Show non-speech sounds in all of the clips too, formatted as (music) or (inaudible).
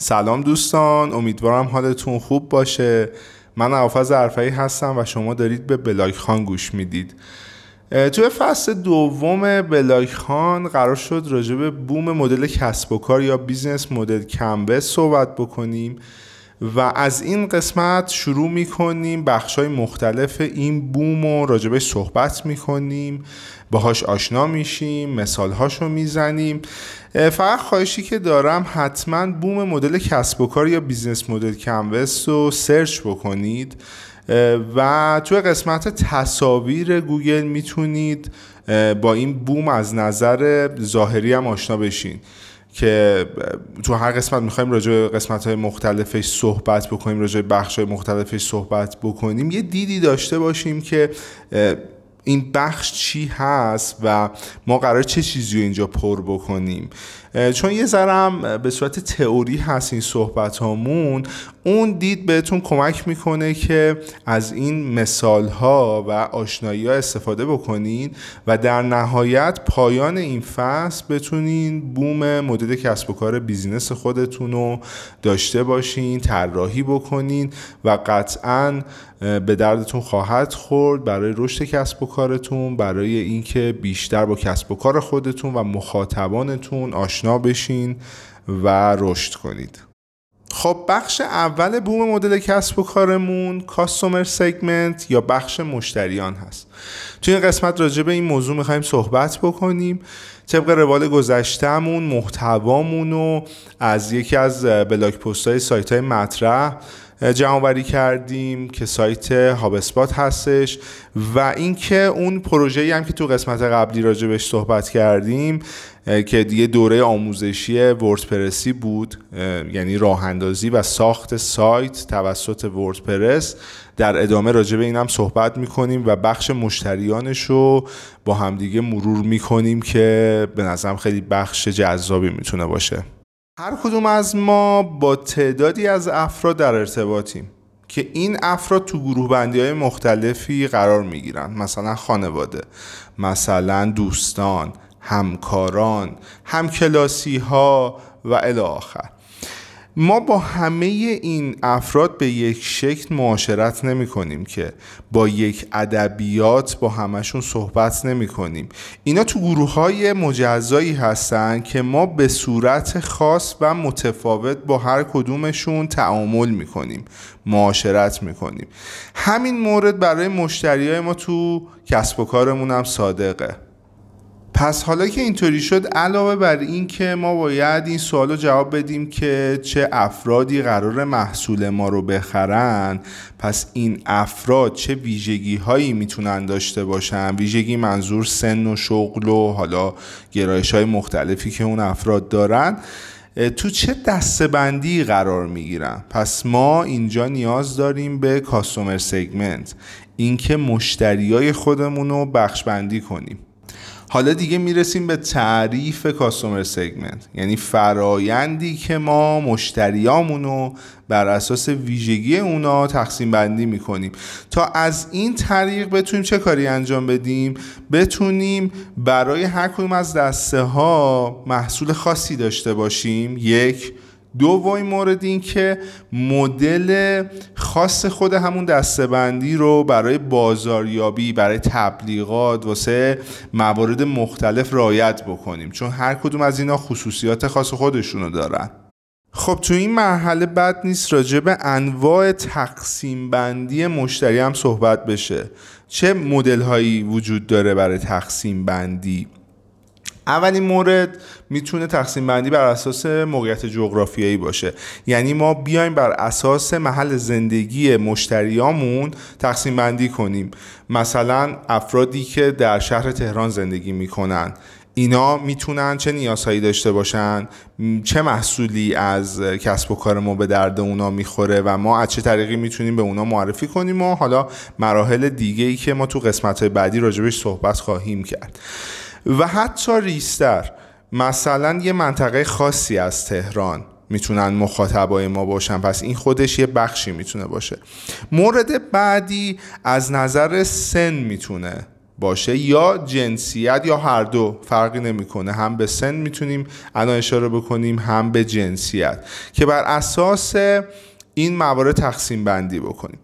سلام دوستان امیدوارم حالتون خوب باشه. من عوافز عرفایی هستم و شما دارید به بلاک خان گوش می‌دید. توی فصل دوم بلاک خان قرار شد راجع به بوم مدل کسب و کار یا business model canvas صحبت بکنیم. و از این قسمت شروع می‌کنیم بخش های مختلف این بوم رو راجبش صحبت می‌کنیم. باهاش آشنا میشیم مثال هاشو می‌زنیم فقط خواهشی که دارم حتما بوم مدل کسب و کار یا business model canvas رو search بکنید. و توی قسمت تصاویر گوگل می‌تونید با این بوم از نظر ظاهری هم آشنا بشین. که تو هر قسمت می‌خوایم راجع به قسمت های مختلفش صحبت بکنیم راجع به بخش های مختلفش صحبت بکنیم. یه دیدی داشته باشیم که این بخش چی هست و ما قرار چه چیزی رو اینجا پر بکنیم. چون یه ذرم به صورت تئوری هست این صحبت هامون اون دید بهتون کمک می‌کنه که از این مثال ها و آشنایی ها استفاده بکنین و در نهایت پایان این فصل بتونین بوم مدل کسب و کار بیزینس خودتون رو داشته باشین طراحی بکنین و قطعا به دردتون خواهد خورد برای رشد کسب و کارتون برای اینکه بیشتر با کسب و کار خودتون و مخاطبانتون آشنا بشین و رشد کنید. خب بخش اول بوم مدل کسب و کارمون کاستومر سگمنت یا بخش مشتریان هست. توی این قسمت راجع به این موضوع می‌خوایم صحبت بکنیم. طبق روال گذشتهمون محتوامون رو از یکی از بلاک پست های سایت های مطرح جمعوری کردیم که سایت هابسپات هستش و اینکه اون پروژه‌ای هم که تو قسمت قبلی راجبش صحبت کردیم که دیگه دوره آموزشی وردپرسی بود یعنی راه اندازی و ساخت سایت توسط وردپرس در ادامه راجع به این هم صحبت می‌کنیم و بخش مشتریانش رو با همدیگه مرور می‌کنیم که به نظرم خیلی بخش جذابی می‌تونه باشه. هر کدوم از ما با تعدادی از افراد در ارتباطیم که این افراد تو گروه بندی های مختلفی قرار می گیرن مثلا خانواده مثلا دوستان همکاران همکلاسی ها و الی آخر. ما با همه این افراد به یک شکل معاشرت نمی کنیم که با یک ادبیات با همشون صحبت نمی کنیم. اینا تو گروه های مجزایی هستن که ما به صورت خاص و متفاوت با هر کدومشون تعامل می کنیم معاشرت می کنیم. همین مورد برای مشتری های ما تو کسب و کارمون هم صادقه. پس حالا که اینطوری شد علاوه بر این که ما باید این سوال رو جواب بدیم که چه افرادی قرار محصول ما رو بخرن پس این افراد چه ویژگی هایی می‌تونن داشته باشن؟ ویژگی منظور سن و شغل و حالا گرایش های مختلفی که اون افراد دارن. تو چه دستبندی قرار می‌گیرن؟ پس ما اینجا نیاز داریم به کاستومر سگمنت اینکه مشتریای خودمون رو بخش بندی کنیم. حالا دیگه می‌رسیم به تعریف کاستومر سگمنت یعنی فرایندی که ما مشتریامونو بر اساس ویژگی اونا تقسیم بندی می‌کنیم. تا از این طریق بتونیم چه کاری انجام بدیم؟ بتونیم برای هر کدوم از دسته ها محصول خاصی داشته باشیم. یک دومین مورد این که مدل خاص خود همون دستبندی رو برای بازاریابی برای تبلیغات واسه موارد مختلف رایت بکنیم. چون هر کدوم از اینا خصوصیات خاص خودشونو دارن. خب تو این مرحله بد نیست راجع به انواع تقسیم بندی مشتری هم صحبت بشه. چه مدل هایی وجود داره برای تقسیم بندی؟ اولین مورد می‌تونه تقسیم بندی بر اساس موقعیت جغرافیایی باشه. یعنی ما بیایم بر اساس محل زندگی مشتریامون تقسیم بندی کنیم. مثلا افرادی که در شهر تهران زندگی می‌کنن. اینا می‌تونن چه نیازهایی داشته باشن چه محصولی از کسب و کار ما به درد اونا می‌خوره و ما از چه طریقی می‌تونیم به اونا معرفی کنیم و حالا مراحل دیگه ای که ما تو قسمت بعدی راجبش صحبت خواهیم کرد. و حتی ریستر مثلا یه منطقه خاصی از تهران می‌تونن مخاطبای ما باشن. پس این خودش یه بخشی می‌تونه باشه. مورد بعدی از نظر سن می‌تونه باشه یا جنسیت یا هر دو فرقی نمی‌کنه. هم به سن می‌تونیم الان اشاره بکنیم هم به جنسیت. که بر اساس این موارد تقسیم بندی بکنیم.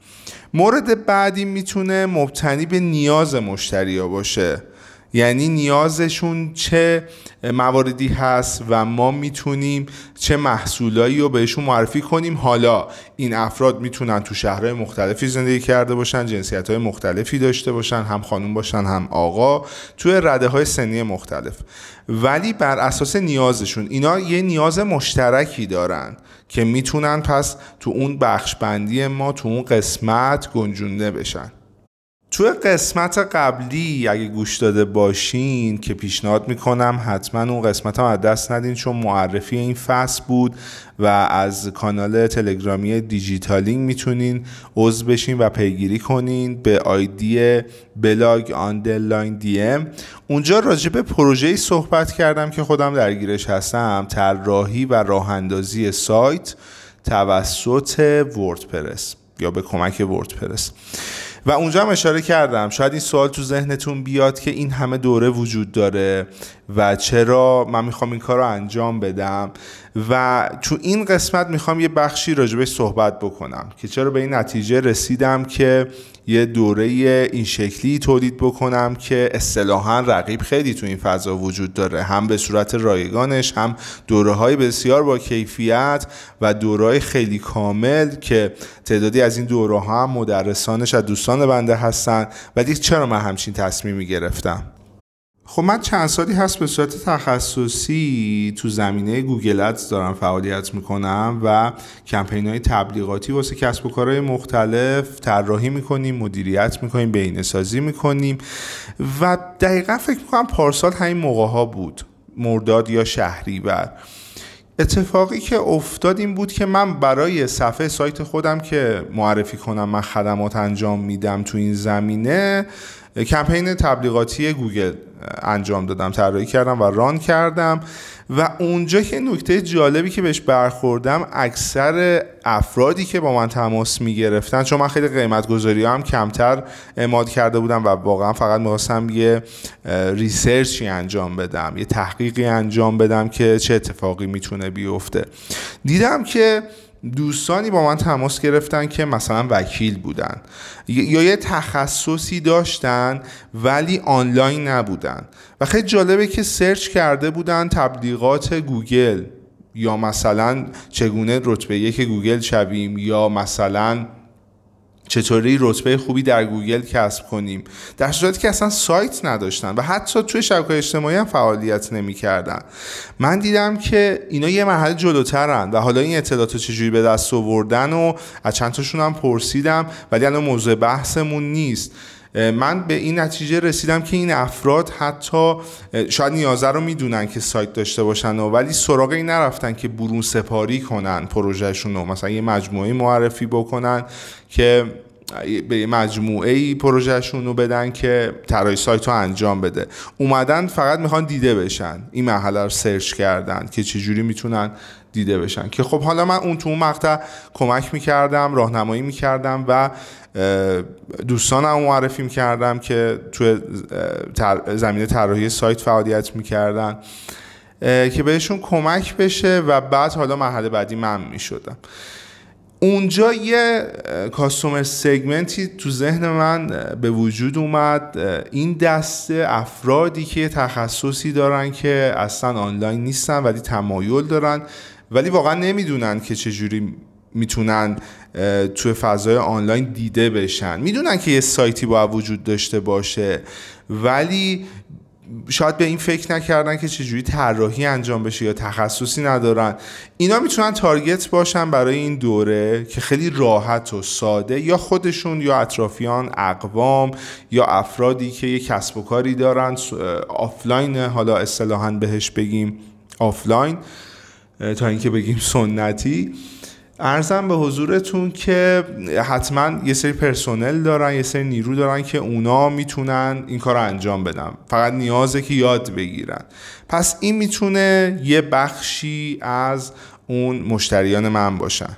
مورد بعدی می‌تونه مبتنی به نیاز مشتری باشه. یعنی نیازشون چه مواردی هست و ما می‌تونیم چه محصولایی رو بهشون معرفی کنیم. حالا این افراد می‌تونن تو شهرهای مختلفی زندگی کرده باشن جنسیت های مختلفی داشته باشن هم خانوم باشن هم آقا تو رده های سنی مختلف. ولی بر اساس نیازشون اینا یه نیاز مشترکی دارن که می‌تونن پس تو اون بخش بندی ما تو اون قسمت گنجونده بشن. توی قسمت قبلی اگه گوش داده باشین که پیشنهاد می‌کنم حتما اون قسمت هم از دست ندین چون معرفی این فصل بود و از کانال تلگرامی دیجیتالینگ می‌تونین عضو بشین و پیگیری کنین به آیدی blog underline dm. اونجا راجع به پروژه‌ای صحبت کردم که خودم درگیرش هستم. طراحی و راه اندازی سایت توسط وردپرس. یا به کمک وردپرس و اونجا هم اشاره کردم شاید این سوال تو ذهنتون بیاد که این همه دوره وجود داره. و چرا من می‌خوام این کار رو انجام بدم؟ و تو این قسمت می‌خوام یه بخشی راجبش صحبت بکنم که چرا به این نتیجه رسیدم که یه دوره این شکلی تولید بکنم که اصطلاحا رقیب خیلی تو این فضا وجود داره. هم به صورت رایگانش هم دوره های بسیار با کیفیت و دوره خیلی کامل که تعدادی از این دوره ها هم مدرسانش از دوستان بنده هستن. ولی چرا من همچین تصمیمی گرفتم؟ خب من چند سالی هست به صورت تخصصی تو زمینه گوگل ادز دارم فعالیت می‌کنم و کمپین های تبلیغاتی واسه کسب و کارهای مختلف طراحی می‌کنیم مدیریت می‌کنیم بینه سازی می‌کنیم و دقیقا فکر می‌کنم پارسال همین موقع ها بود مرداد یا شهریور. اتفاقی که افتاد این بود که من برای صفحه سایت خودم که معرفی کنم من خدمات انجام میدم تو این زمینه کمپین تبلیغاتی گوگل انجام دادم طراحی کردم و ران کردم. و اونجا که نکته جالبی که بهش برخوردم اکثر افرادی که با من تماس می گرفتن چون من خیلی قیمت گذاری هم کمتر اماد کرده بودم و واقعا فقط می‌خواستم یه research ی انجام بدم یه تحقیقی انجام بدم که چه اتفاقی می‌تونه بیفته. دیدم که دوستانی با من تماس گرفتن که مثلا وکیل بودن. یا یه تخصصی داشتن ولی آنلاین نبودن. و خیلی جالبه که search کرده بودن تبلیغات گوگل یا مثلا چگونه رتبه یک گوگل شویم یا مثلا چطوری رتبه خوبی در گوگل کسب کنیم؟ در صورتی که اصلا سایت نداشتن و حتی توی شبکه اجتماعی هم فعالیت نمی‌کردن. من دیدم که اینا یه مرحله جلوترن و حالا این اطلاعات رو چجوری به دست آوردن و از چند تاشون هم پرسیدم ولی الان موضوع بحثمون نیست. من به این نتیجه رسیدم که این افراد حتی شاید نیازه رو می‌دونن که سایت داشته باشن ولی سراغ این نرفتن که برون سپاری کنن پروژهشون رو مثلا یه مجموعه معرفی بکنن که به مجموعه ای پروژهشون رو بدن که طراحی سایت رو انجام بده. اومدن فقط می‌خوان دیده بشن. این مرحله رو سرچ کردن که چجوری می‌تونن دیده بشن. که خب حالا من اون تو اون مقطع کمک می‌کردم راهنمایی می‌کردم و دوستانم معرفی می‌کردم که توی زمینه طراحی سایت فعالیت می‌کردن که بهشون کمک بشه و بعد حالا مرحله بعدی من می‌شدم. اونجا یه کاستومر سگمنتی تو ذهن من به وجود اومد. این دسته افرادی که تخصصی دارن که اصلا آنلاین نیستن ولی تمایل دارن ولی واقعا نمی‌دونن که چجوری می‌تونن توی فضای آنلاین دیده بشن. می‌دونن که یه سایتی باید وجود داشته باشه ولی شاید به این فکر نکردن که چجوری طراحی انجام بشه یا تخصصی ندارن. اینا می‌تونن target باشن برای این دوره که خیلی راحت و ساده یا خودشون یا اطرافیان اقوام یا افرادی که یه کسب و کاری دارن آفلاین حالا اصطلاحا بهش بگیم آفلاین تا اینکه بگیم سنتی. عرضم به حضورتون که حتما یه سری پرسنل دارن یه سری نیرو دارن که اونا می‌تونن این کار رو انجام بدن. فقط نیازه که یاد بگیرن. پس این می‌تونه یه بخشی از اون مشتریان من باشن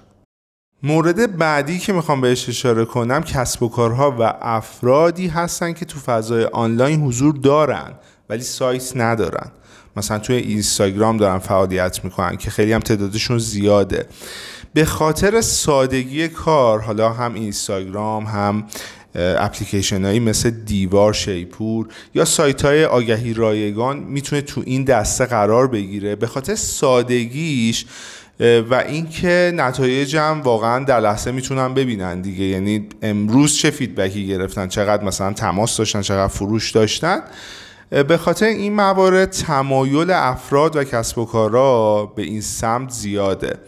مورد بعدی که می‌خوام بهش اشاره کنم کسب و کارها و افرادی هستن که تو فضای آنلاین حضور دارن ولی سایت ندارن. مثلا توی اینستاگرام دارن فعالیت می‌کنن که خیلی هم تعدادشون زیاده. به خاطر سادگی کار حالا هم اینستاگرام هم اپلیکیشن هایی مثل دیوار شیپور یا سایت های آگهی رایگان می‌تونه تو این دسته قرار بگیره. به خاطر سادگیش و اینکه نتایجم واقعا در لحظه می‌تونن ببینن دیگه. یعنی امروز چه فیدبکی گرفتن؟ چقدر مثلا تماس داشتن؟ چقدر فروش داشتن؟ به خاطر این موارد تمایل افراد و کسب و کارا به این سمت زیاده.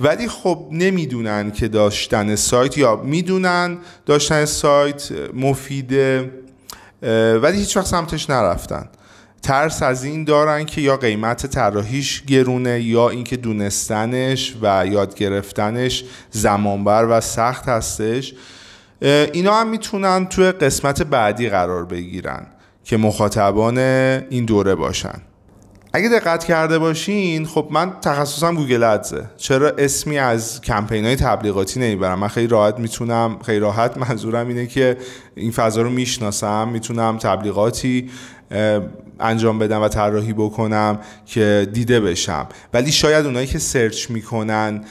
ولی خب نمی‌دونن که داشتن سایت یا می‌دونن داشتن سایت مفیده ولی هیچ وقت سمتش نرفتن. ترس از این دارن که یا قیمت طراحیش گرونه یا اینکه دونستنش و یاد گرفتنش زمانبر و سخت هستش. اینا هم می‌تونن توی قسمت بعدی قرار بگیرن. که مخاطبان این دوره باشن. اگه دقت کرده باشین خب من تخصصم گوگل ادزه. چرا اسمی از کمپین های تبلیغاتی نمی‌برم؟ من خیلی راحت می‌تونم خیلی راحت (laughs) منظورم اینه که این فضا رو می‌شناسم می‌تونم تبلیغاتی انجام بدم و طراحی بکنم که دیده بشم. ولی شاید اونایی که سرچ می‌کنن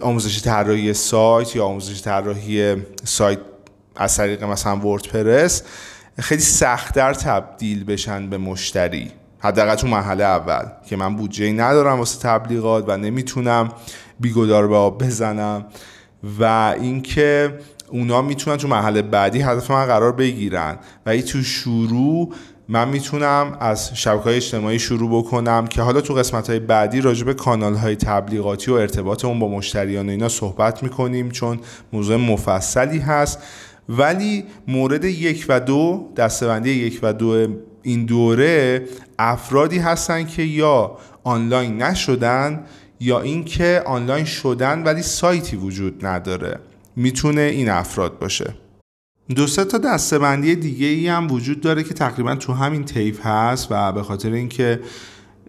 آموزش طراحی سایت یا آموزش طراحی سایت از طریق مثلا وردپرس خیلی سختتر تبدیل بشن به مشتری. حداقل تو مرحله اول که من بودجه ندارم واسه تبلیغات و نمی‌تونم بیگدار به آب بزنم. و اینکه اونا می‌تونن تو مرحله بعدی هدف من قرار بگیرن. و ای تو شروع من می‌تونم از شبکه های اجتماعی شروع بکنم که حالا تو قسمت های بعدی راجع به کانال های تبلیغاتی و ارتباط اون با مشتریان اینا صحبت می‌کنیم چون موضوع مفصلی هست. ولی مورد یک و دو دستبندی یک و دو این دوره افرادی هستن که یا آنلاین نشدن یا اینکه آنلاین شدن ولی سایتی وجود نداره. می‌تونه این افراد باشه. دو سه تا دسته‌بندی دیگه ای هم وجود داره که تقریبا تو همین تیپ هست و به خاطر اینکه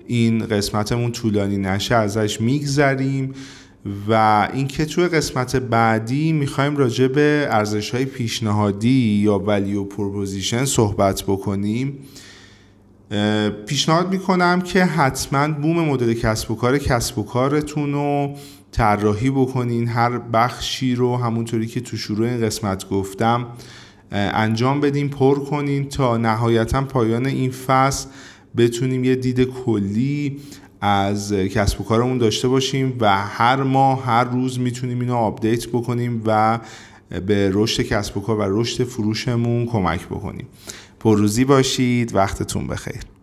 این قسمتمون طولانی نشه ازش میگذریم. و اینکه توی قسمت بعدی می‌خوایم راجع به ارزش های پیشنهادی یا value proposition صحبت بکنیم. پیشنهاد می‌کنم که حتما بوم مدل کسب و کار کسب و کارتون رو طراحی بکنین. هر بخشی رو همونطوری که تو شروع این قسمت گفتم انجام بدیم پر کنین تا نهایتا پایان این فصل بتونیم یه دید کلی از کسب و کارمون داشته باشیم و هر ماه هر روز می‌تونیم اینو update بکنیم و به رشد کسب و کار و رشد فروشمون کمک بکنیم. پرروزی باشید وقتتون بخیر.